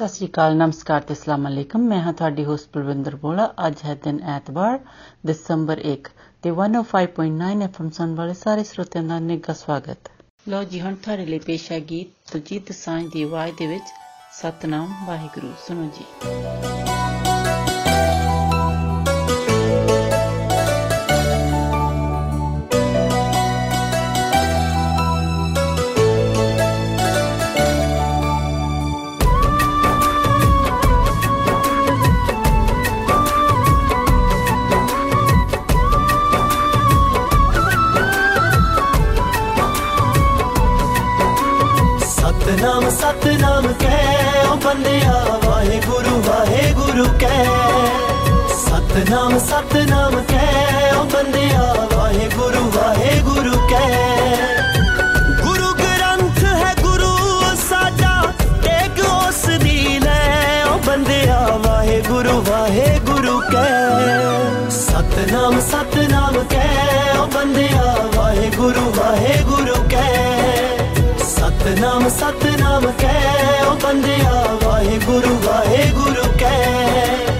ਸਤਿ ਸ੍ਰੀ ਅਕਾਲ, ਨਮਸਕਾਰ ਤੇ ਅਸਲਾਮ ਅਲੈਕਮ। ਮੈਂ ਹਾਂ ਤੁਹਾਡੀ ਹੋਸਟ ਬਲਵਿੰਦਰ ਬੋਲਾ। ਅੱਜ ਹੈ ਦਿਨ ਐਤਵਾਰ, ਦਸੰਬਰ 1 ਤੇ 105.9 ਐਫਐਮ ਸੁਣ ਵਾਲੇ ਸਾਰੇ ਸਰੋਤਿਆਂ ਦਾ ਨਿੱਘਾ ਸਵਾਗਤ। ਲੋ ਜੀ, ਹੁਣ ਤੁਹਾਡੇ ਲਈ ਪੇਸ਼ ਹੈ ਗੀਤ ਤੁਜੀਤ ਸਾਂਝ ਦੀ ਆਵਾਜ਼ ਦੇ ਵਿੱਚ ਸਤਨਾਮ ਵਾਹਿਗੁਰੂ। ਸੁਣੋ ਜੀ। सतनाम सतनाम कै बंद बंदिया वाहे गुरु वाहे गुरु कह। गुरु ग्रंथ है, गुरु साजा टेक उस दीन ओ वाहे गुरु वाहे गुरु कह। सतनाम सतनाम कै बंद बंदिया वाहे गुरु वाहे गुरु कह। सतनाम सतनाम कै बंद बंदिया वाहे गुरु वाहे गुरु कह।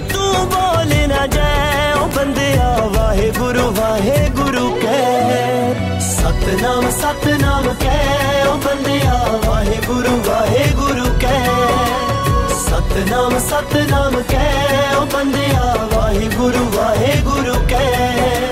तू बोल ना जाए, ओ बंदिया वाहे गुरु वाहे गुरु कह। सतनाम सतनाम कै बंद बंदिया वाहे गुरु वाहे गुरु कह। सतनाम सतनाम कै बंद बंदिया वाहे गुरु वाहे गुरु कह।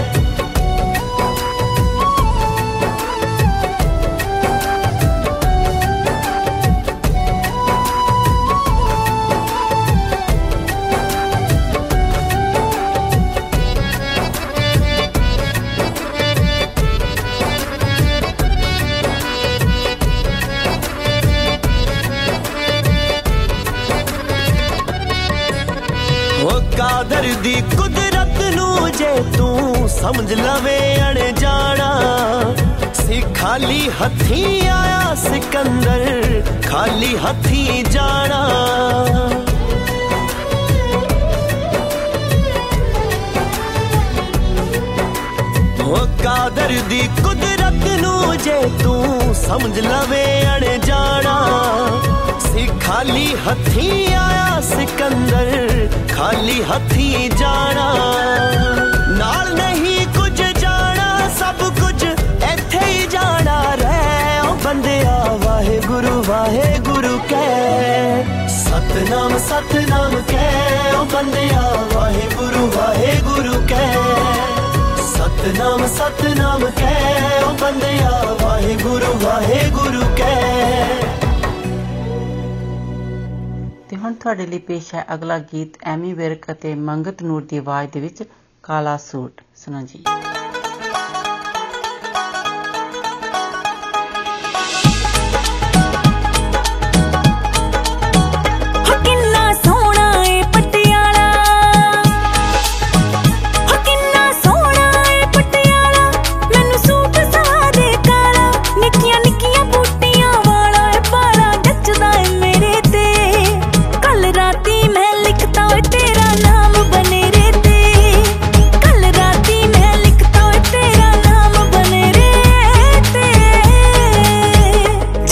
ਸਮਝ ਲਵੇ ਅਣ ਜਾਣਾ ਸੀ ਖਾਲੀ ਹੱਥੀ ਆਇਆ ਸਿਕੰਦਰ ਖਾਲੀ ਹੱਥੀ ਜਾਣਾ ਉਹ ਕਾਦਰ ਦੀ ਕੁਦਰਤ ਨੂੰ ਜੇ ਤੂੰ ਸਮਝ ਲਵੇ ਅਣ ਜਾਣਾ ਸੀ ਖਾਲੀ ਹੱਥੀ ਆਇਆ ਸਿਕੰਦਰ ਖਾਲੀ ਹੱਥੀ ਜਾਣਾ ਨਾਲ ਨਹੀਂ ਬੰਦਿਆ ਵਾਹਿਗੁਰੂ ਵਾਹਿਗੁਰੂ ਕਹਿ। ਸਤਨਾਮ ਸਤਨਾਮ ਕਹਿ, ਉਹ ਬੰਦਿਆ ਵਾਹਿਗੁਰੂ ਵਾਹਿਗੁਰੂ ਕਹਿ। ਸਤਨਾਮ ਸਤਨਾਮ ਕਹਿ, ਉਹ ਬੰਦਿਆ ਵਾਹਿਗੁਰੂ ਵਾਹਿਗੁਰੂ ਕਹਿ। ਤੇ ਹੁਣ ਤੁਹਾਡੇ ਲਈ ਪੇਸ਼ ਹੈ ਅਗਲਾ ਗੀਤ, ਐਮੀ ਵਿਰਕ ਅਤੇ ਮੰਗਤ ਨੂਰ ਦੀ ਆਵਾਜ਼ ਦੇ ਵਿੱਚ ਕਾਲਾ ਸੂਟ। ਸੁਣੋ ਜੀ।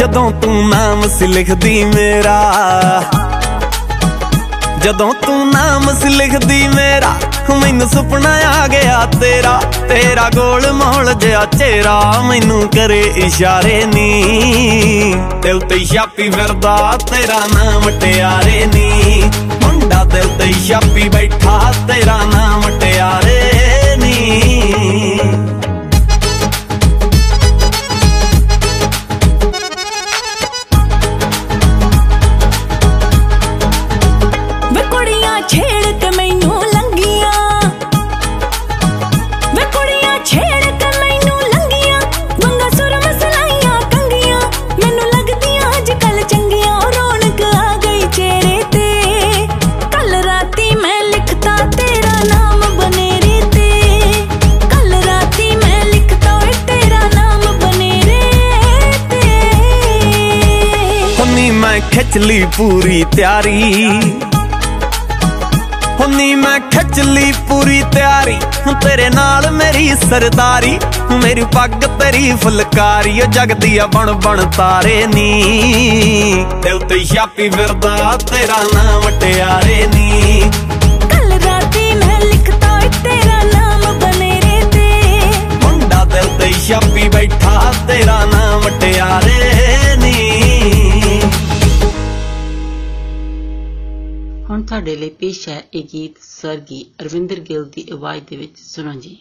ਜਦੋਂ ਤੂੰ ਨਾਮ ਸੀ ਲਿਖਦੀ ਮੇਰਾ। ਜਦੋਂ ਤੂੰ ਨਾਮ ਸੀ ਲਿਖਦੀ ਮੇਰਾ, ਮੈਨੂੰ ਸੁਪਨਾ ਆ ਗਿਆ ਤੇਰਾ। ਤੇਰਾ ਗੋਲ ਮੋਲ ਜਿਹਾ ਚਿਹਰਾ ਮੈਨੂੰ ਕਰੇ ਇਸ਼ਾਰੇ ਨੀ। ਦਿਲ ਤੇ ਛਾਪੀ ਫਿਰਦਾ ਤੇਰਾ ਨਾਮ ਟਿਆਰੇ ਨੀ। ਮੁੰਡਾ ਦਿਲ ਤੇ ਛਾਪੀ ਬੈਠਾ ਤੇਰਾ ਨਾਮ ਟਿਆਰੇ ਨੀ। ਖਿੱਚ ਲਈ ਪੂਰੀ ਤਿਆਰੀ। ਹੁੰਨੀ ਮੈਂ ਖਿੱਚ ਲਈ ਪੂਰੀ ਤਿਆਰੀ। ਤੇਰੇ ਨਾਲ ਮੇਰੀ ਸਰਦਾਰੀ। ਮੇਰੀ ਪੱਗ ਤੇਰੀ ਫੁਲਕਾਰੀ। ਓ ਜਗਦੀ ਆ ਬਣ ਬਣ ਤਾਰੇ ਨੀ। ਦਿਲ ਤੇ ਛਾਪੀ ਫਿਰਦਾ ਤੇਰਾ ਨਾਮ ਟਿਆਰੇ ਨੀ। ਕੱਲ ਰਾਤੀ ਮੈਂ ਲਿਖਤਾ ਤੇਰਾ ਨਾਮ ਬਨੇਰੇ ਤੇ। ਮੁੰਡਾ ਦਿਲ ਤੇ ਛਾਪੀ ਬੈਠਾ ਤੇਰਾ ਨਾਮ ਟਿਆਰੇ ਨੀ। ਹੁਣ ਤੁਹਾਡੇ ਲਈ ਪੇਸ਼ ਹੈ ਇਹ ਗੀਤ ਸਰਗੀ ਅਰਵਿੰਦਰ ਗਿੱਲ ਦੀ ਆਵਾਜ਼ ਦੇ ਵਿੱਚ। ਸੁਣੋ ਜੀ।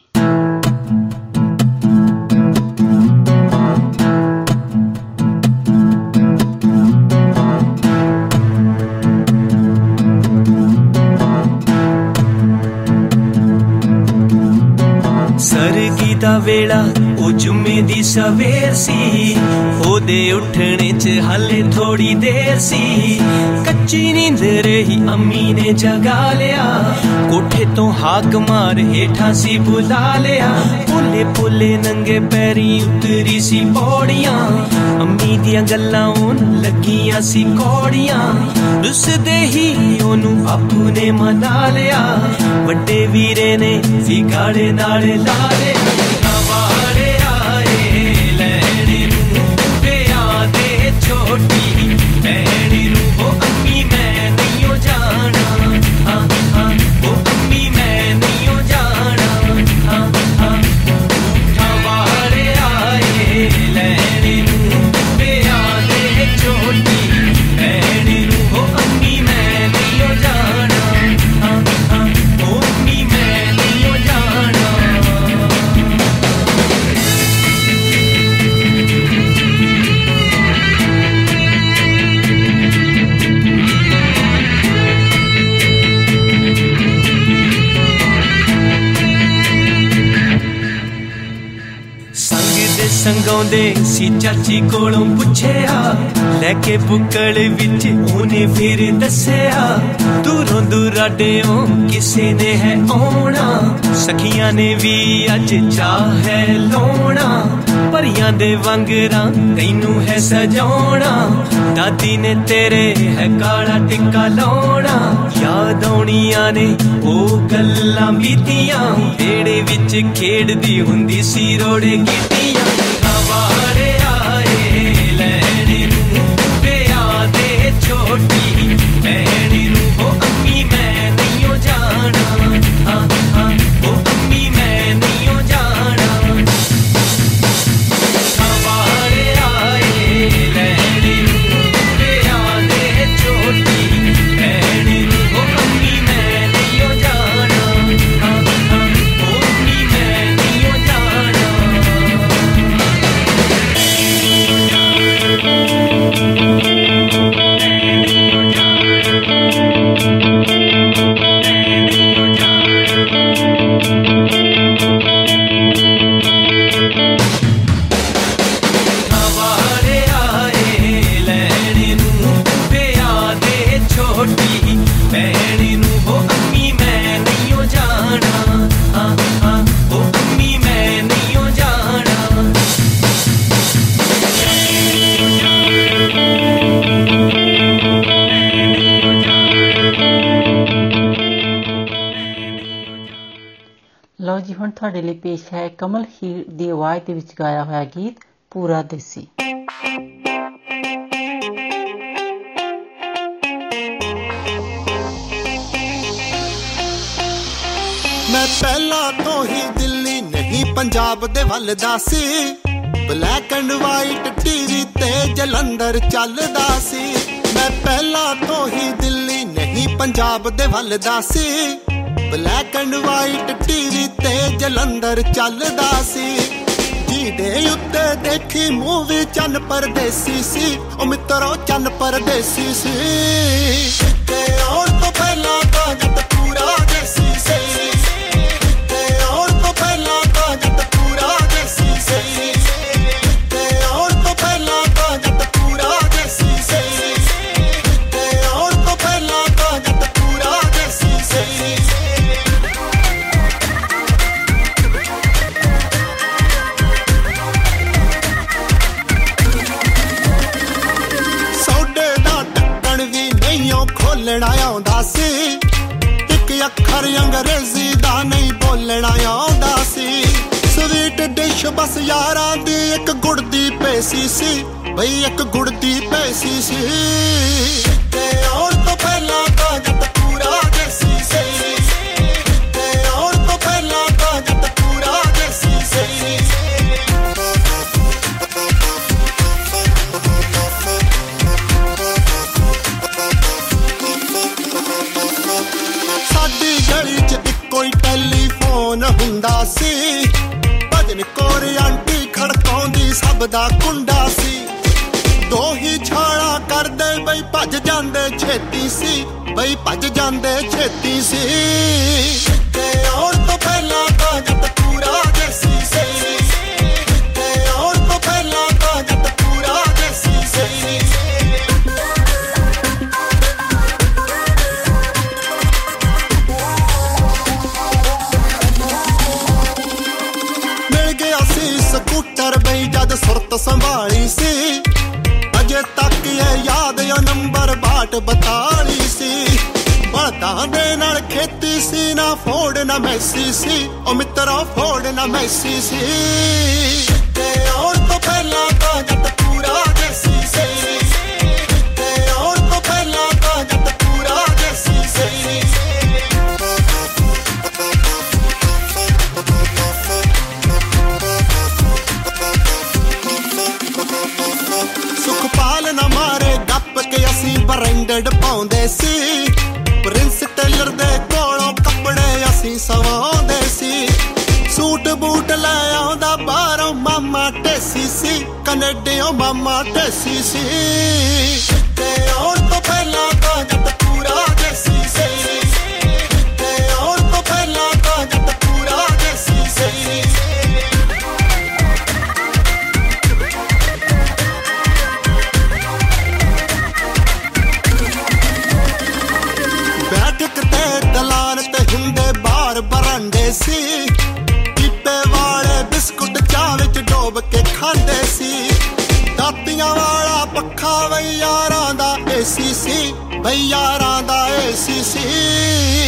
ਵੇਲਾ, ਉਹ ਜੁਮੇ ਦੀ ਸਵੇਰ ਸੀ। ਉਹਦੇ ਉੱਠਣੇ 'ਚ ਹਲੇ ਥੋੜੀ ਦੇਰ ਸੀ। ਕੱਚੀ ਨੀਂਦ ਰਹੀ, ਅੰਮੀ ਨੇ ਜਗਾ ਲਿਆ। ਕੋਠੇ ਤੋਂ ਹਾਕ ਮਾਰ ਹੇਠਾਂ ਸੀ ਬੁਲਾ ਲਿਆ। ਪੁੱਲੇ ਪੁੱਲੇ ਨੰਗੇ ਪੈਰੀ ਉਤਰੀ ਸੀ ਪੌੜੀਆਂ। ਅੰਮੀ ਦੀਆਂ ਗੱਲਾਂ ਉਹਨ ਲੱਗੀਆਂ ਸੀ ਕੋੜੀਆਂ। ਰੁੱਸਦੇ ਹੀ ਉਹਨੂੰ ਆਪੂ ਨੇ ਮਨਾ ਲਿਆ। ਵੱਡੇ ਵੀਰੇ ਨੇ ਵਿਗਾੜੇ ਨਾਲ ਲਾ ਲਿਆ। ਸੰਗਾਉਂਦੇ ਸੀ ਚਾਚੀ ਕੋਲੋਂ ਪੁੱਛਿਆ, ਲੈ ਕੇ ਬੁੱਕਲ ਵਿੱਚ ਉਹਨੇ ਫਿਰ ਦੱਸਿਆ, ਦੂਰੋਂ ਦੁਰਾਡਿਓਂ ਕਿਸੇ ਨੇ ਹੈ ਆਉਣਾ, ਸਖੀਆਂ ਨੇ ਵੀ ਅੱਜ ਚਾਹ ਹੈ ਲਾਉਣਾ, ਪਰੀਆਂ ਦੇ ਵਾਂਗਰਾਂ ਤੈਨੂੰ ਹੈ ਸਜਾਉਣਾ, ਦਾਦੀ ਨੇ ਤੇਰੇ ਹੈ ਕਾਲਾ ਟਿੱਕਾ ਲਾਉਣਾ, ਯਾਦ ਆਉਣੀਆਂ ਨੇ ਉਹ ਗੱਲਾਂ ਬੀਤੀਆਂ ਢੇੜੇ ਵਿੱਚ ਖੇਡਦੀ ਹੁੰਦੀ ਸੀ ਰੋੜੇ ਕੀਤੀਆਂ But ਤੁਹਾਡੇ ਲਈ ਪੇਸ਼ ਹੈ ਕਮਲ ਹੀਰ ਦੀ ਆਵਾਜ਼ ਦੇ ਵਿੱਚ ਗਾਇਆ ਹੋਇਆ ਗੀਤ ਪੂਰਾ ਦੇਸੀ। ਮੈਂ ਪਹਿਲਾਂ ਤੋਂ ਹੀ ਦਿੱਲੀ ਨਹੀਂ, ਪੰਜਾਬ ਦੇ ਵੱਲ ਦਾ ਸੀ। ਬਲੈਕ ਐਂਡ ਵਾਈਟ ਟੀਵੀ ਤੇ ਜਲੰਧਰ ਚੱਲਦਾ ਸੀ। ਮੈਂ ਪਹਿਲਾਂ ਤੋਂ ਹੀ ਦਿੱਲੀ ਨਹੀਂ, ਪੰਜਾਬ ਦੇ ਵੱਲ ਦਾ ਸੀ। ਬਲੈਕ ਐਂਡ ਵਾਈਟ ਟੀਵੀ ਤੇ ਜਲੰਧਰ ਚੱਲਦਾ ਸੀ। ਜਿਹਦੇ ਉੱਤੇ ਦੇਖੀ ਮੂਵੀ ਚੰਨ ਪਰਦੇਸੀ ਸੀ। ਉਹ ਮਿੱਤਰੋ ਚੰਨ ਪਰਦੇਸੀ ਸੀ। ਤੇ ਆਉਣ ਤੋਂ ਪਹਿਲਾਂ ਤਾਂ ਜੱਟ ਬਈ ਇੱਕ ਗੁੜ बताली सी बलदाने खेती सी फोड़ ना सी ओ मित्रा फोड़ ना मैसी सी और तो पहला का ਸੀ। ਪ੍ਰਿੰਸ ਟੇਲਰ ਦੇ ਕੋਲੋਂ ਕੱਪੜੇ ਅਸੀਂ ਸਵਾਉਂਦੇ ਸੀ। ਸੂਟ ਬੂਟ ਲੈ ਆਉਂਦਾ ਬਾਹਰੋਂ ਮਾਮਾ ਟੇਸੀ ਸੀ। ਕੈਨੇਡੀਓ ਮਾਮਾ ਟੇਸੀ ਸੀ। ਤੇ ਆਉਣ ਤੋਂ ਪਹਿਲਾਂ ਤਾਂ ਬਈ ਯਾਰਾਂ ਦਾ ਏਸੀ ਸੀ।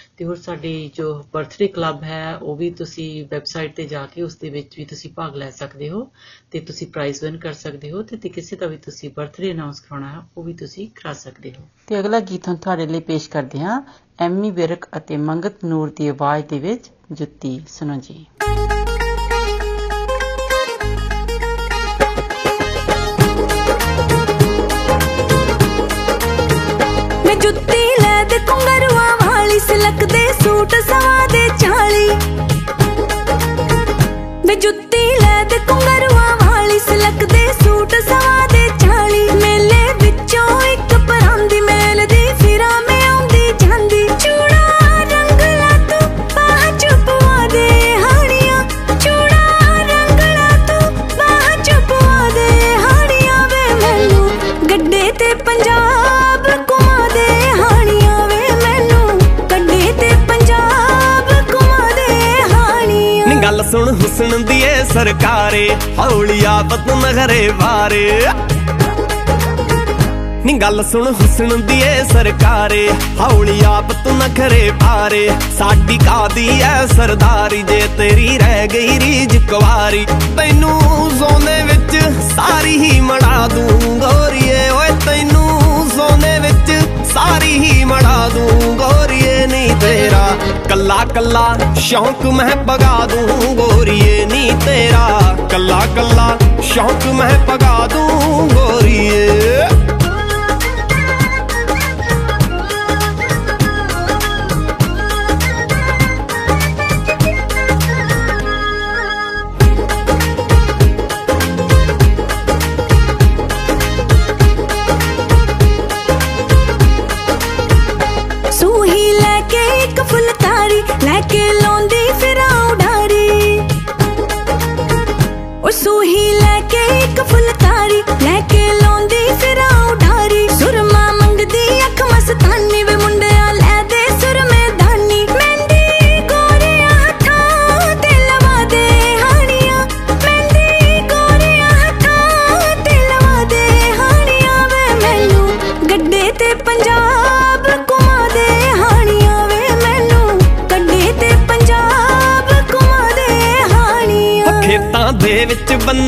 ਤੇ ਹੋਰ ਸਾਡੀ ਜੋ ਬਰਥਡੇ ਕਲੱਬ ਹੈ, ਉਹ ਵੀ ਤੁਸੀਂ ਵੈਬਸਾਈਟ ਤੇ ਜਾ ਕੇ ਉਸ ਦੇ ਵਿੱਚ ਵੀ ਤੁਸੀਂ ਭਾਗ ਲੈ ਸਕਦੇ ਹੋ ਤੇ ਤੁਸੀਂ ਪ੍ਰਾਈਜ਼ ਵਿਨ ਕਰ ਸਕਦੇ ਹੋ ਤੇ ਤੇ ਕਿਸੇ ਦਾ ਵੀ ਤੁਸੀਂ ਬਰਥਡੇ ਅਨਾਉਂਸ ਕਰਾਉਣਾ ਹੈ, ਉਹ ਵੀ ਤੁਸੀਂ ਕਰਾ ਸਕਦੇ ਹੋ। ਤੇ ਅਗਲਾ ਗੀਤ ਹੁਣ ਤੁਹਾਡੇ ਲਈ ਪੇਸ਼ ਕਰਦੇ ਹਾਂ। ਐਮੀ ਵਿਰਕ ਅਤੇ ਮੰਗਤ ਨੂਰ ਦੀ ਆਵਾਜ਼ ਦੇ ਵਿੱਚ ਜੁੱਤੀ, ਸੁਣੋ ਜੀ। सूट सवा दे चाली वे ਹੁਸਨ ਦੀ ਏ ਸਰਕਾਰੇ ਹੌਲੀ ਆਪਤ ਨਗਰੇ ਵਾਰੇ ਨੀ ਗੱਲ ਸੁਣ ਹੁਸਨ ਦੀ ਏ ਸਰਕਾਰੇ ਹੌਲੀ ਆਪ ਤੂੰ ਨਖਰੇ ਪਾਰੇ ਸਾਡੀ ਕਾਦੀ ਐ ਸਰਦਾਰੀ ਜੇ ਤੇਰੀ ਰਹਿ ਗਈ ਰੀਜ ਕੁਵਾਰੀ ਤੈਨੂੰ ਸੋਨੇ ਵਿੱਚ ਸਾਰੀ ਹੀ ਮੜਾ ਦੂੰ ਗੋਰੀਏ ਓਏ ਤੈਨੂੰ ਕੱਲਾ ਕੱਲਾ ਸ਼ੌਂਕ ਮੈਂ ਪਗਾ ਦੂੰ ਗੋਰੀਏ ਨਹੀਂ ਤੇਰਾ। ਕੱਲਾ ਕੱਲਾ, ਸ਼ੌਂਕ ਮੈਂ ਪਗਾ ਦੂੰ ਗੋਰੀਏ।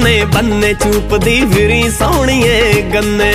ਬੰਨੇ ਬੰਨੇ ਚੂਪਦੀ ਫਿਰੀ ਸੋਹਣੀਏ ਗੰਨੇ।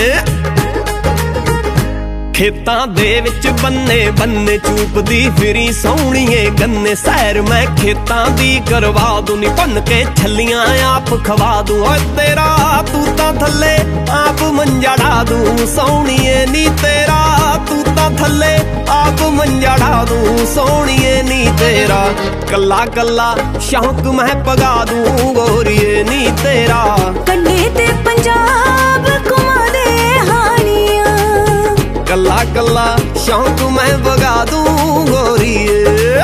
ਖੇਤਾਂ ਦੇ ਵਿੱਚ ਬੰਨੇ ਬੰਨੇ ਚੂਪਦੀ ਫਿਰੀ ਸੋਹਣੀਏ ਗੰਨੇ। ਸੈਰ ਮੈਂ ਖੇਤਾਂ ਦੀ ਕਰਵਾ ਦੂੰ, ਨੀ ਭੰਨ ਕੇ ਛੱਲੀਆਂ ਆਪ ਖਵਾ ਦੂੰ। ਓਏ ਤੇਰਾ, ਤੂੰ ਤਾਂ ਥੱਲੇ ਆਪ ਮੰਜੜਾ ਦੂੰ। ਸੋਹਣੀਏ ਨੀ ਤੇਰਾ, ਤੂੰ ਤਾਂ ਥੱਲੇ ਆਪ ਮੰਜੜਾ ਦੂੰ ਸੋਹਣੀਏ ਨੀ ਤੇਰਾ ਕੱਲਾ ਕੱਲਾ ਸ਼ੌਂਕ ਮੈਂ ਪਗਾ ਦੂੰ ਗੋਰੀਏ ਨੀ ਤੇਰਾ ਗੱਡੇ ਤੇ ਪੰਜਾਬ ਘੁਮਾ ਦੇ ਹਾਣੀਆਂ ਕੱਲਾ ਕੱਲਾ ਸ਼ੌਂਕ ਮੈਂ ਵਗਾ ਦੂੰ ਗੋਰੀਏ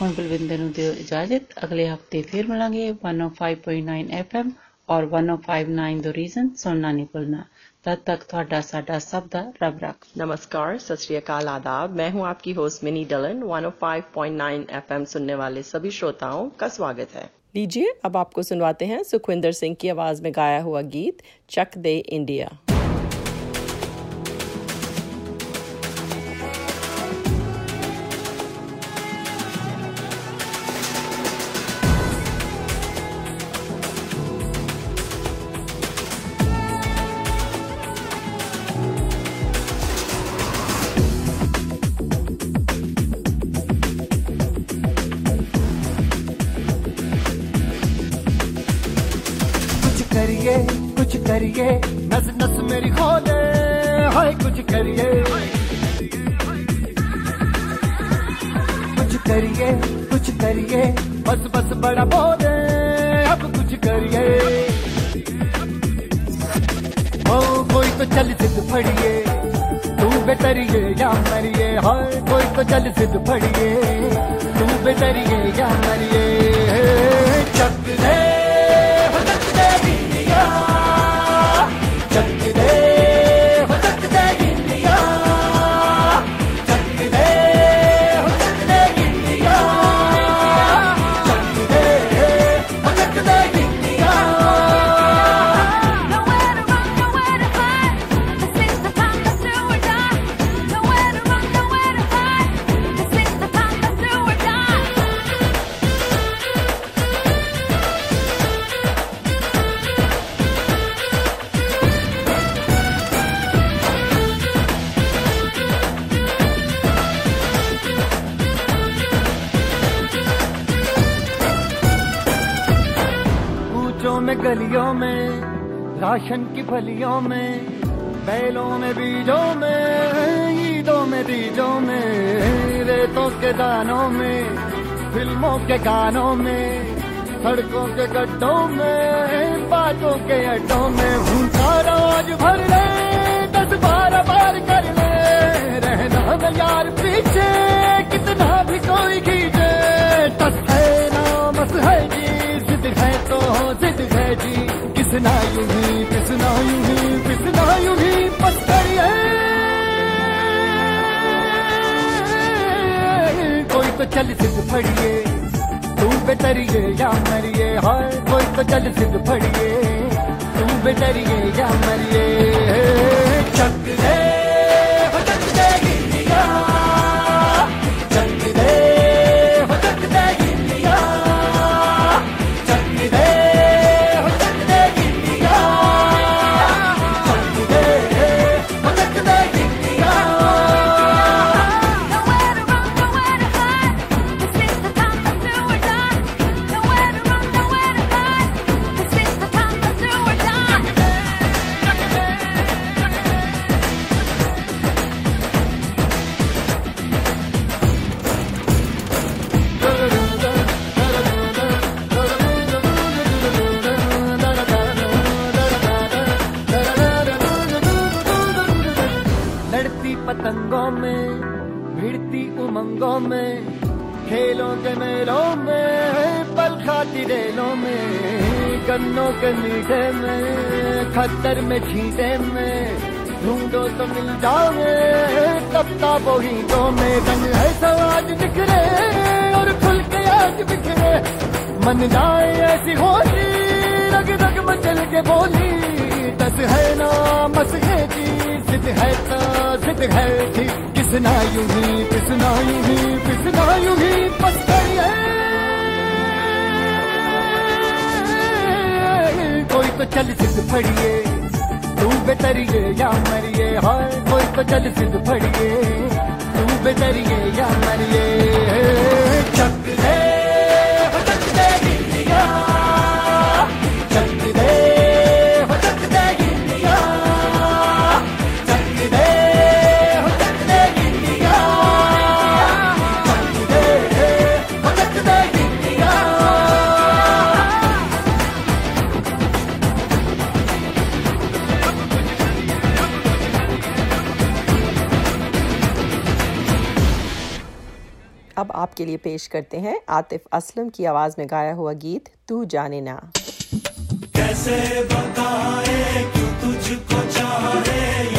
ਹੁਣ ਬਲਵਿੰਦਰ ਨੂੰ ਦਿਓ ਇਜਾਜ਼ਤ ਅਗਲੇ ਹਫਤੇ ਫਿਰ ਮਿਲਾਂਗੇ 105.9 FM ਔਰ 1059 ਦ ਰੀਜ਼ਨ ਸੁਣਨਾ ਨਹੀਂ ਭੁੱਲਣਾ तब तक ਤੁਹਾਡਾ ਸਾਡਾ ਸਭ ਦਾ ਰੱਬ ਰੱਖ नमस्कार सत श्री अकाल आदाब मैं हूं आपकी होस्ट मिनी डलन 105.9 एफएम सुनने वाले सभी श्रोताओं का स्वागत है लीजिए अब आपको सुनवाते हैं सुखविंदर सिंह की आवाज में गाया हुआ गीत चक दे इंडिया गलियों में, राशन की फलियों में, बैलों में, बीजों में, ईदों में, तीजों में, रेतों के दानों में, फ़िल्मों के गानों में, सड़कों के गड्ढों में, बातों के अड्डों में भूखा रोज भर ले, दस बारह बार कर ले, रहना न यार पीछे, कितना भी कोई खींचे टस है ना है जी है तो जिद है जी। किसना यू ही, किसना यू ही, किसना यू ही बस करिए कोई तो चल सिद्ध फड़िए बेटरिए या मरिए, हाय, कोई तो चल सिद फड़िए, तू बेटरिए या मरिए। में, भिड़ती उमंगों में, खेलों के मेलों में, पल खाती रेलों में, गन्नों के मीठे में खतर में छीटे में, ढूंढो तो मिल जाओगे तब ताबो हीटों में, रंग है समाज बिखरे और खुल के आज बिखरे, मन जाए ऐसी होली, रग रग मचल के बोली। दस है ना, मस है जी जिद है तो जिद है जी किसना यूँ ही किसना यूँ ही किसना यूँ ही बस गई है। कोई तो चल सिद्ध फड़िए तू बेतरिए या मरिए, हाय, कोई तो चल सिद्ध फड़िए तू बेतरिए या मरिए। चक हो आपके लिए पेश करते हैं आतिफ असलम की आवाज़ में गाया हुआ गीत, तू जाने ना। कैसे बताए, क्यों तुझको चाहे?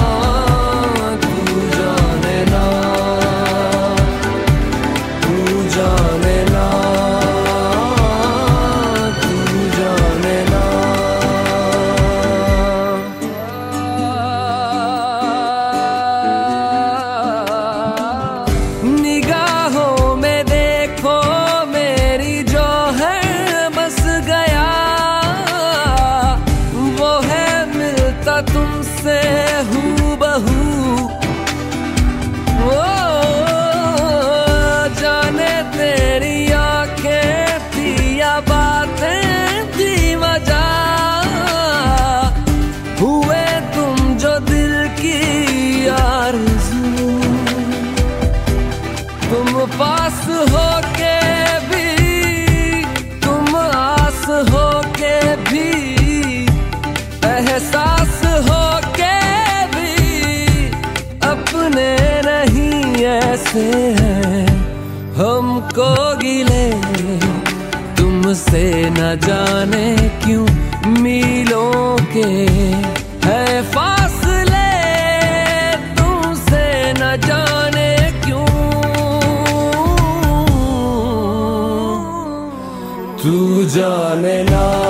से न जाने क्यों मिलों के है फासले तुमसे न जाने क्यों? तू जाने ना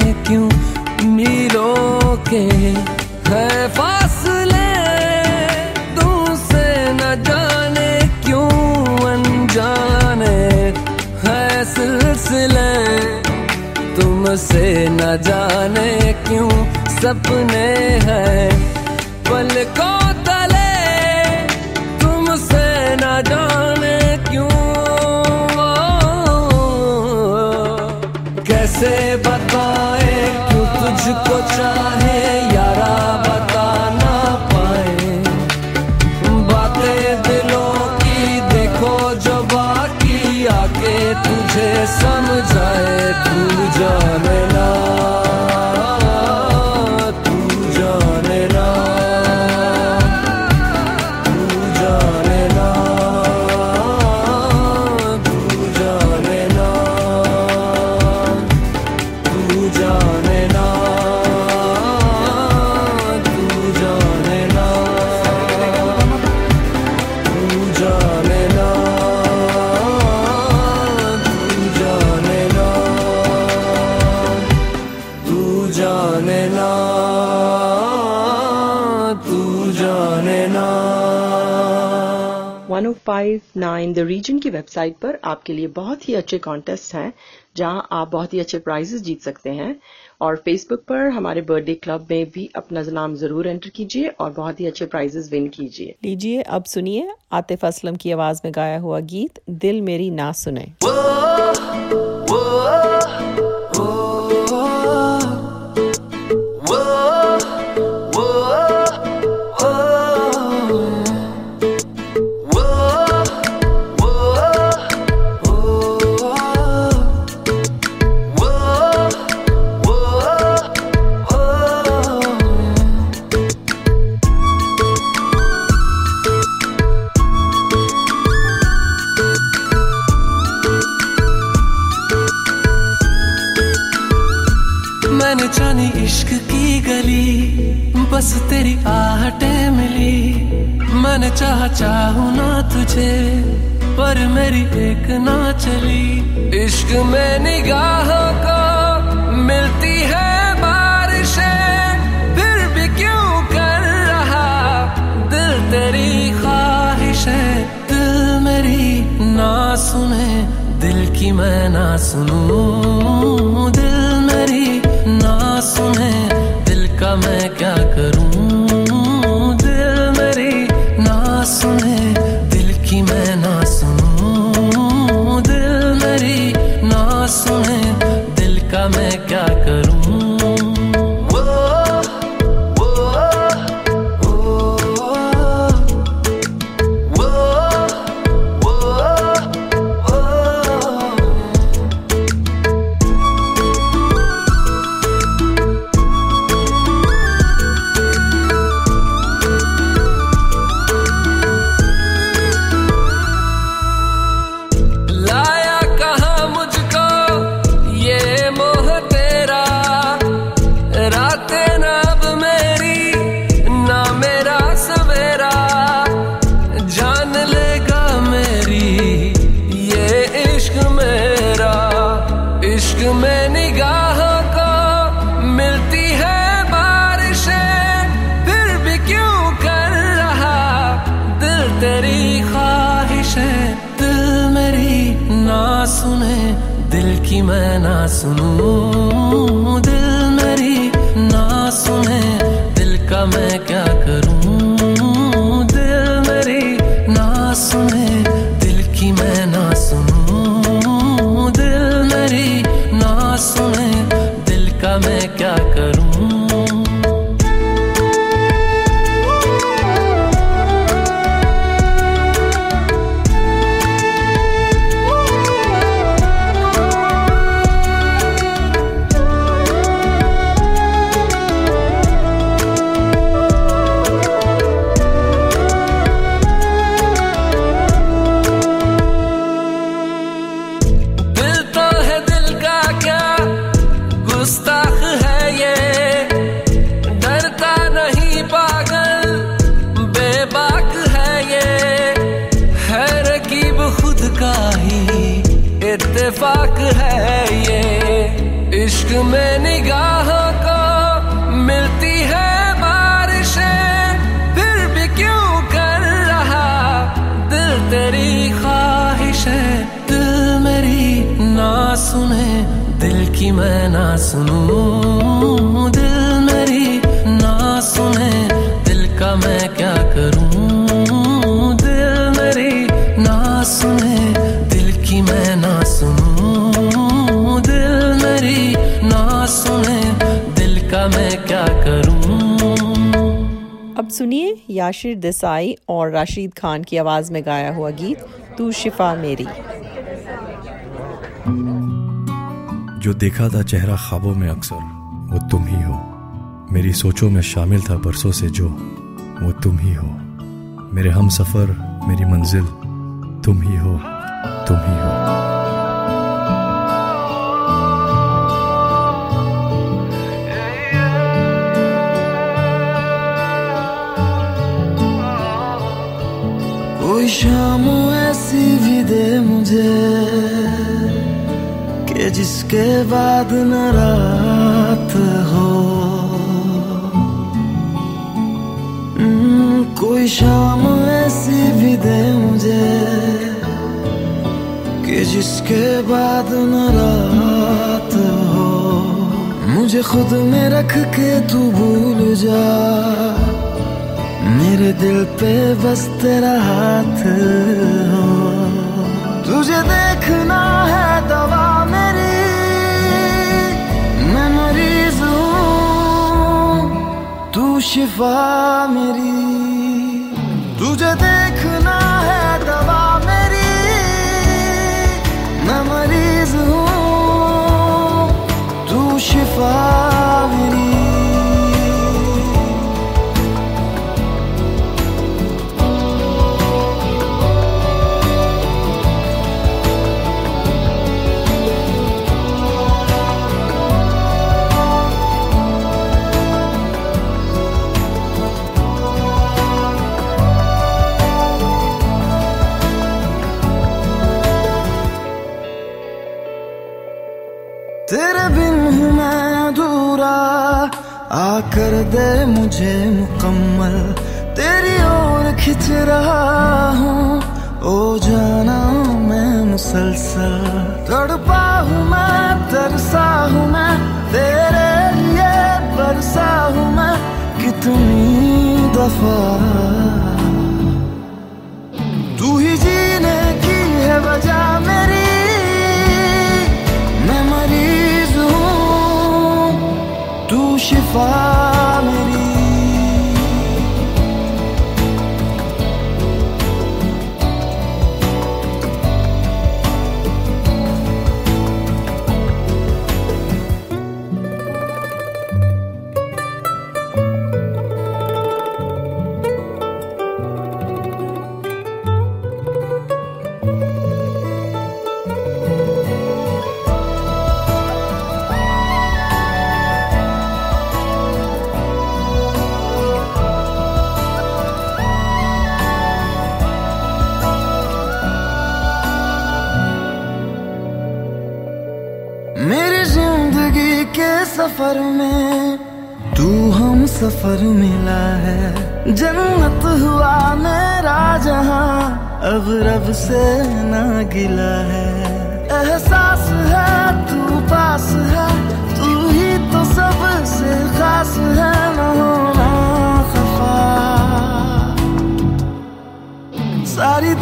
क्यों मीलों के है फासले? तुमसे न जाने क्यों अनजाने है सिलसिले? तुमसे न जाने क्यों सपने हैं? पलकों तुझको चाहे यारा बता ना पाए बातें दिलों की देखो जो बाकी आके तुझे समझाए। तू जाने 1059 द रीजन की वेबसाइट पर आपके लिए बहुत ही अच्छे कॉन्टेस्ट हैं जहाँ आप बहुत ही अच्छे प्राइजेस जीत सकते हैं। और फेसबुक पर हमारे बर्थडे क्लब में भी अपना नाम ज़रूर एंटर कीजिए और बहुत ही अच्छे प्राइजेस विन कीजिए। लीजिए अब सुनिए आतिफ असलम की आवाज़ में गाया हुआ गीत दिल मेरी ना सुने। मैंने मैं ना सुनूं। दिल मेरी ना सुने, दिल का मैं क्या करूँ? दिल मेरी ना सुने, दिल की मैं ना दिल मेरी ना सुने, दिल का मैं क्या करूँ? अब सुनिए याशिर देसाई और राशिद खान की आवाज़ में गाया हुआ गीत, तू शिफा मेरी। जो देखा था चेहरा ख्वाबों में अक्सर, वो तुम ही हो। मेरी सोचों में शामिल था बरसों से जो, वो तुम ही हो। मेरे हम सफ़र, मेरी मंजिल, तुम ही हो, तुम ही हो। कोई शाम ऐसी भी दे मुझे। जिसके बाद न रात हो। हम्म, कोई शाम ऐसी भी दे मुझे कि जिसके बाद न रात हो। मुझे खुद में रख के तू भूल जा। मेरे दिल पे बस तेरा हाथ हो। तुझे देखना है दवा शिफा मेरी। तुझे देखना तेरे बिन हूँ मैं अधूरा, आकर दे मुझे मुकम्मल। तेरी ओर खिंच रहा हूँ, ओ जाना मैं मुसलसल। तड़पा हूँ मैं, तरसा हूँ मैं, तेरे लिए बरसा हूँ मैं, कितनी दफ़ा। शिफा सफ़र में, तू हम सफ़र मिला है। जन्नत हुआ मेरा जहाँ, अब रब से ना गिला है। एहसास है, तू पास है, तू ही तो सबसे खास है, न सारी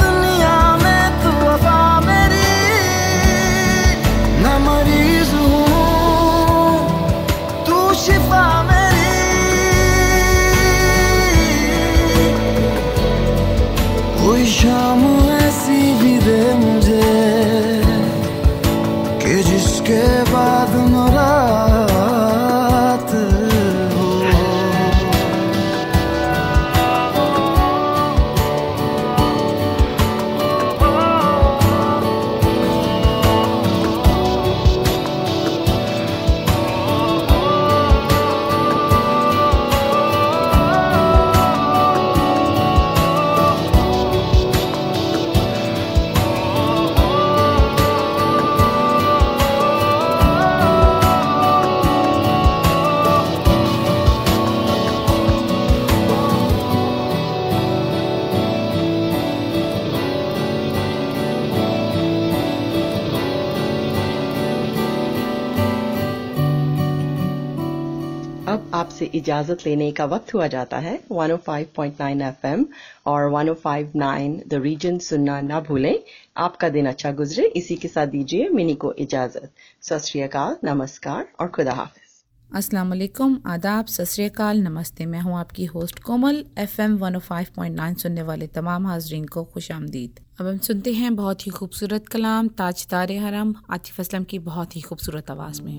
इजाज़त लेने का वक्त हुआ जाता है। 105.9 एफएम और 105.9 द रीजन सुनना ना भूलें। आपका दिन अच्छा गुजरे। इसी के साथ दीजिए मिनी को इजाज़त। सत नमस्कार और खुदा हाफिज। अस्सलाम वालेकुम आदाब, सत श्री अकाल नमस्ते। मैं हूँ आपकी होस्ट कोमल। एफएम 105.9 सुनने वाले तमाम हाजरीन को खुश आमदीद। अब हम सुनते हैं बहुत ही खूबसूरत कलाम ताजदार हरम, आतिफ असलम की बहुत ही खूबसूरत आवाज़ में।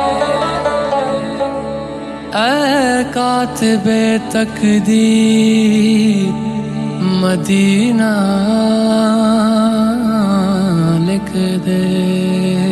ऐ कातिबे तकदीर मदीना लिख दे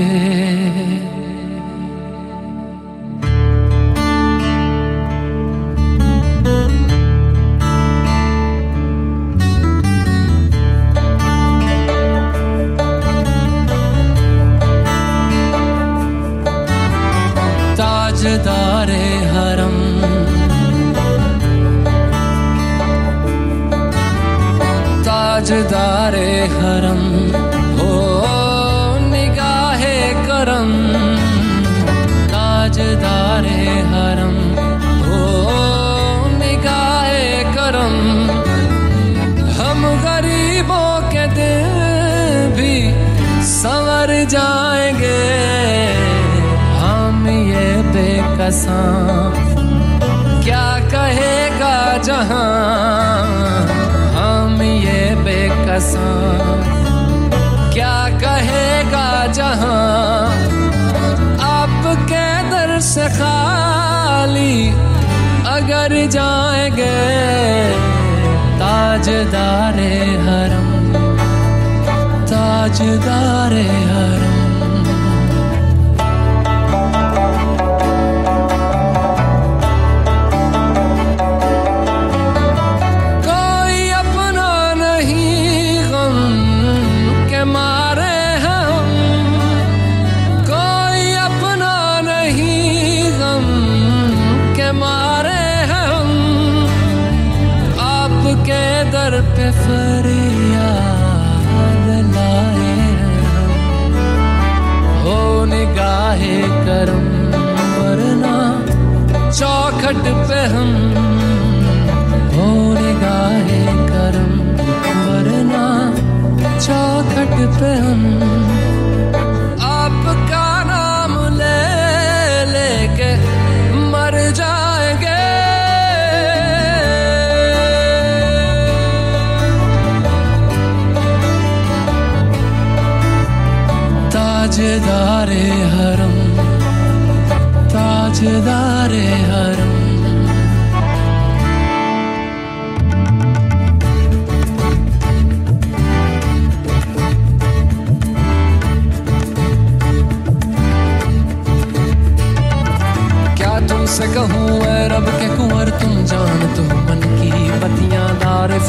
बेकसां क्या कहेगा जहाँ हम ये बेकसां क्या कहेगा जहाँ आपके दर से खाली अगर जाएँगे ताजदारे हरम ताजदारे हरम। open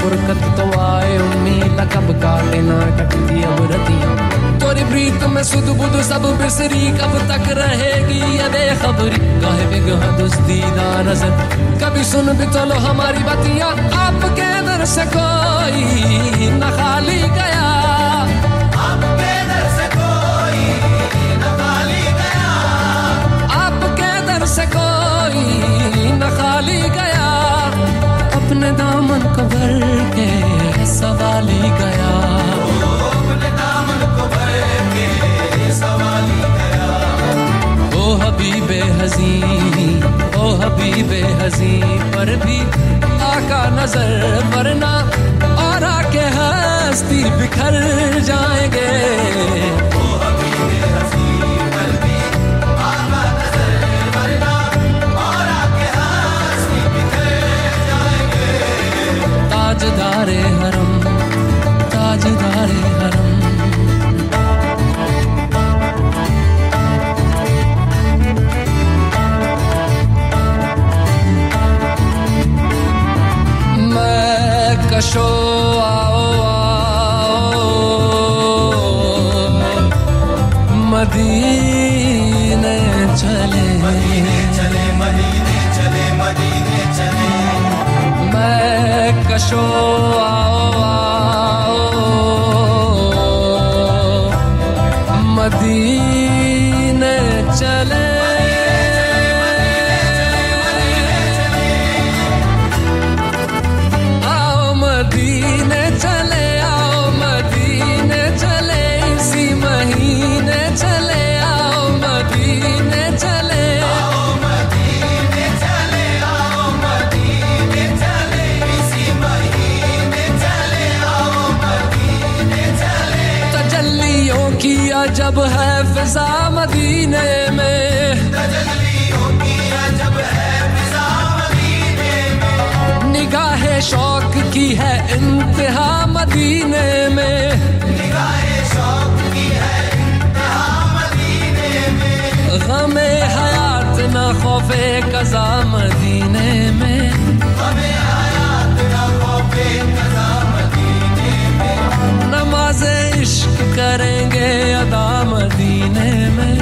फुरकत तो आए उम्मीद कब काटे ना कटती अब रतियाँ। तोरी प्रीत में सुध बुध सब बिसरी कब तक रहेगी? ये बेखबरी काहे बिगह दुस्तीदा नज़र? कभी सुन भी तो लो हमारी बतियाँ, आपके दर से कोई न खाली गया। आपके दर से कोई न खाली गया। आपके दर से कोई न खाली गया। अपने दामन के सवाली को के सवाली गया। ओ हबीबे हजी ओ हबीबे हजी पर भी आका नज़र वरना और आके हस्ती बिखर जाएँगे। ताजदारे हरम ताजदारे हरम कशो आओ आओ। मदीने चले। मदीने चले मदीने मैं कशो की अजब है फिजा मदीने में। निगाह शौक की है इंतहा मदीने में गमे हयात न खौफे कजा मदीने में। गमे हयात न खौफे कजा मदीने में। नमाजे करेंगे अदा मदीने में।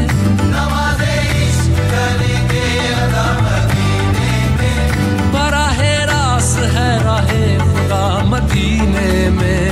करेंगे रास है राहे खुदा मदीने में।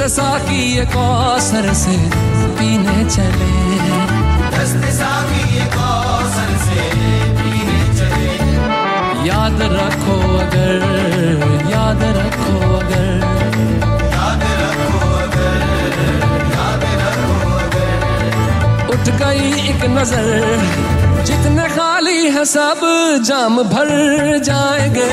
दस्त साकी ये कौसर से पीने चले। दस्त साकी ये कौसर से पीने चले। याद रखो अगर याद रखो अगर। याद रखो अगर याद रखो अगर। उठ गई एक नज़र जितने खाली है सब जाम भर जाएँगे।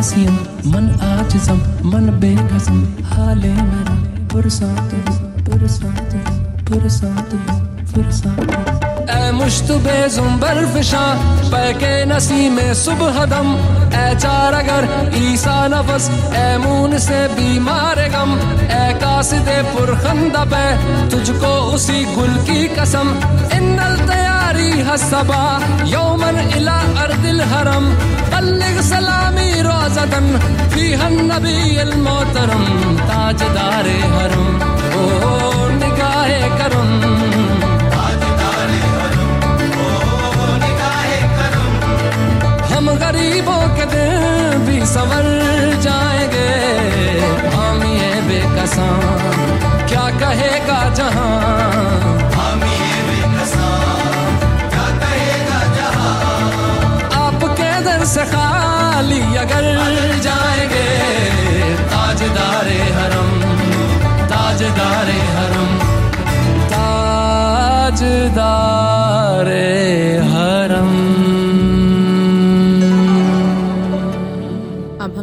मन आसियम मन आज़म मन बेकसम हाले मेरा, पुरसातु पुरसातु पुरसातु पुरसातु ए मुश्तबे जुम्बर फिशा पैके नसी में सुबह दम। ए चार अगर ईसा नफस ए मून से बीमार गम। ए कासिदे पुरखंदा पे तुझको उसी गुल की कसम। इन्नल तैयारी हसबा यौमन इला अर्दिल हरम। बल्लिग सलामी रोजदन फ़ी नबी अल मोहतरम ताजदार हरम ओ निगाहे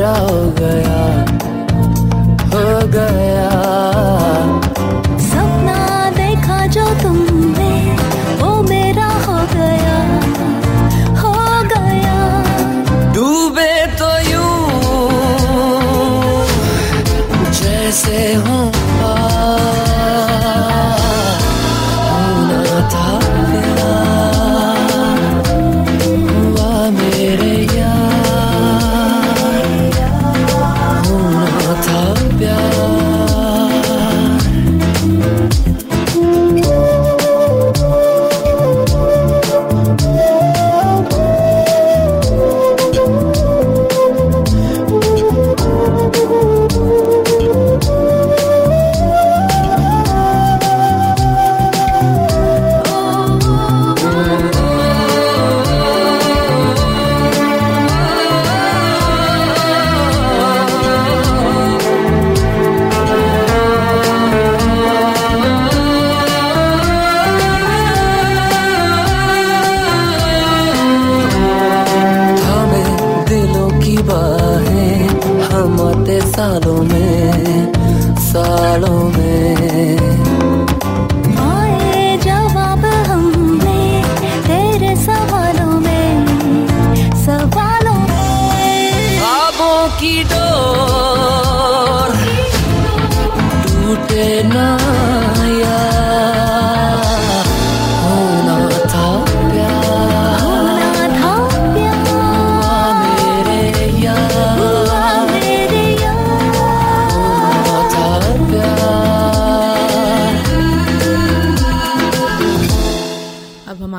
मेरा हो गया हो गया। सपना देखा जो तुमने वो मेरा हो गया हो गया। डूबे तो यू जैसे हो